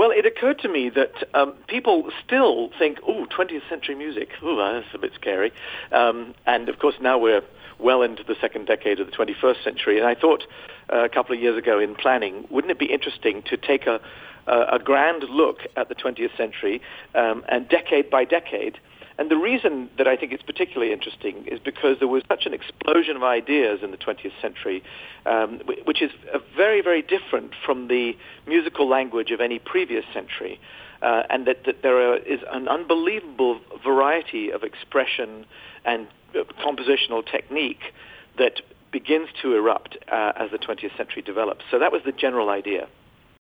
Well, it occurred to me that um, people still think, "Oh, 20th century music. Oh, that's a bit scary." Um, and of course, now we're well into the second decade of the 21st century. And I thought uh, a couple of years ago in planning, wouldn't it be interesting to take a, a, a grand look at the 20th century um, and decade by decade? And the reason that I think it's particularly interesting is because there was such an explosion of ideas in the 20th century, um, which is very, very different from the musical language of any previous century. Uh, and that, that there are, is an unbelievable variety of expression and compositional technique that begins to erupt uh, as the 20th century develops. So that was the general idea.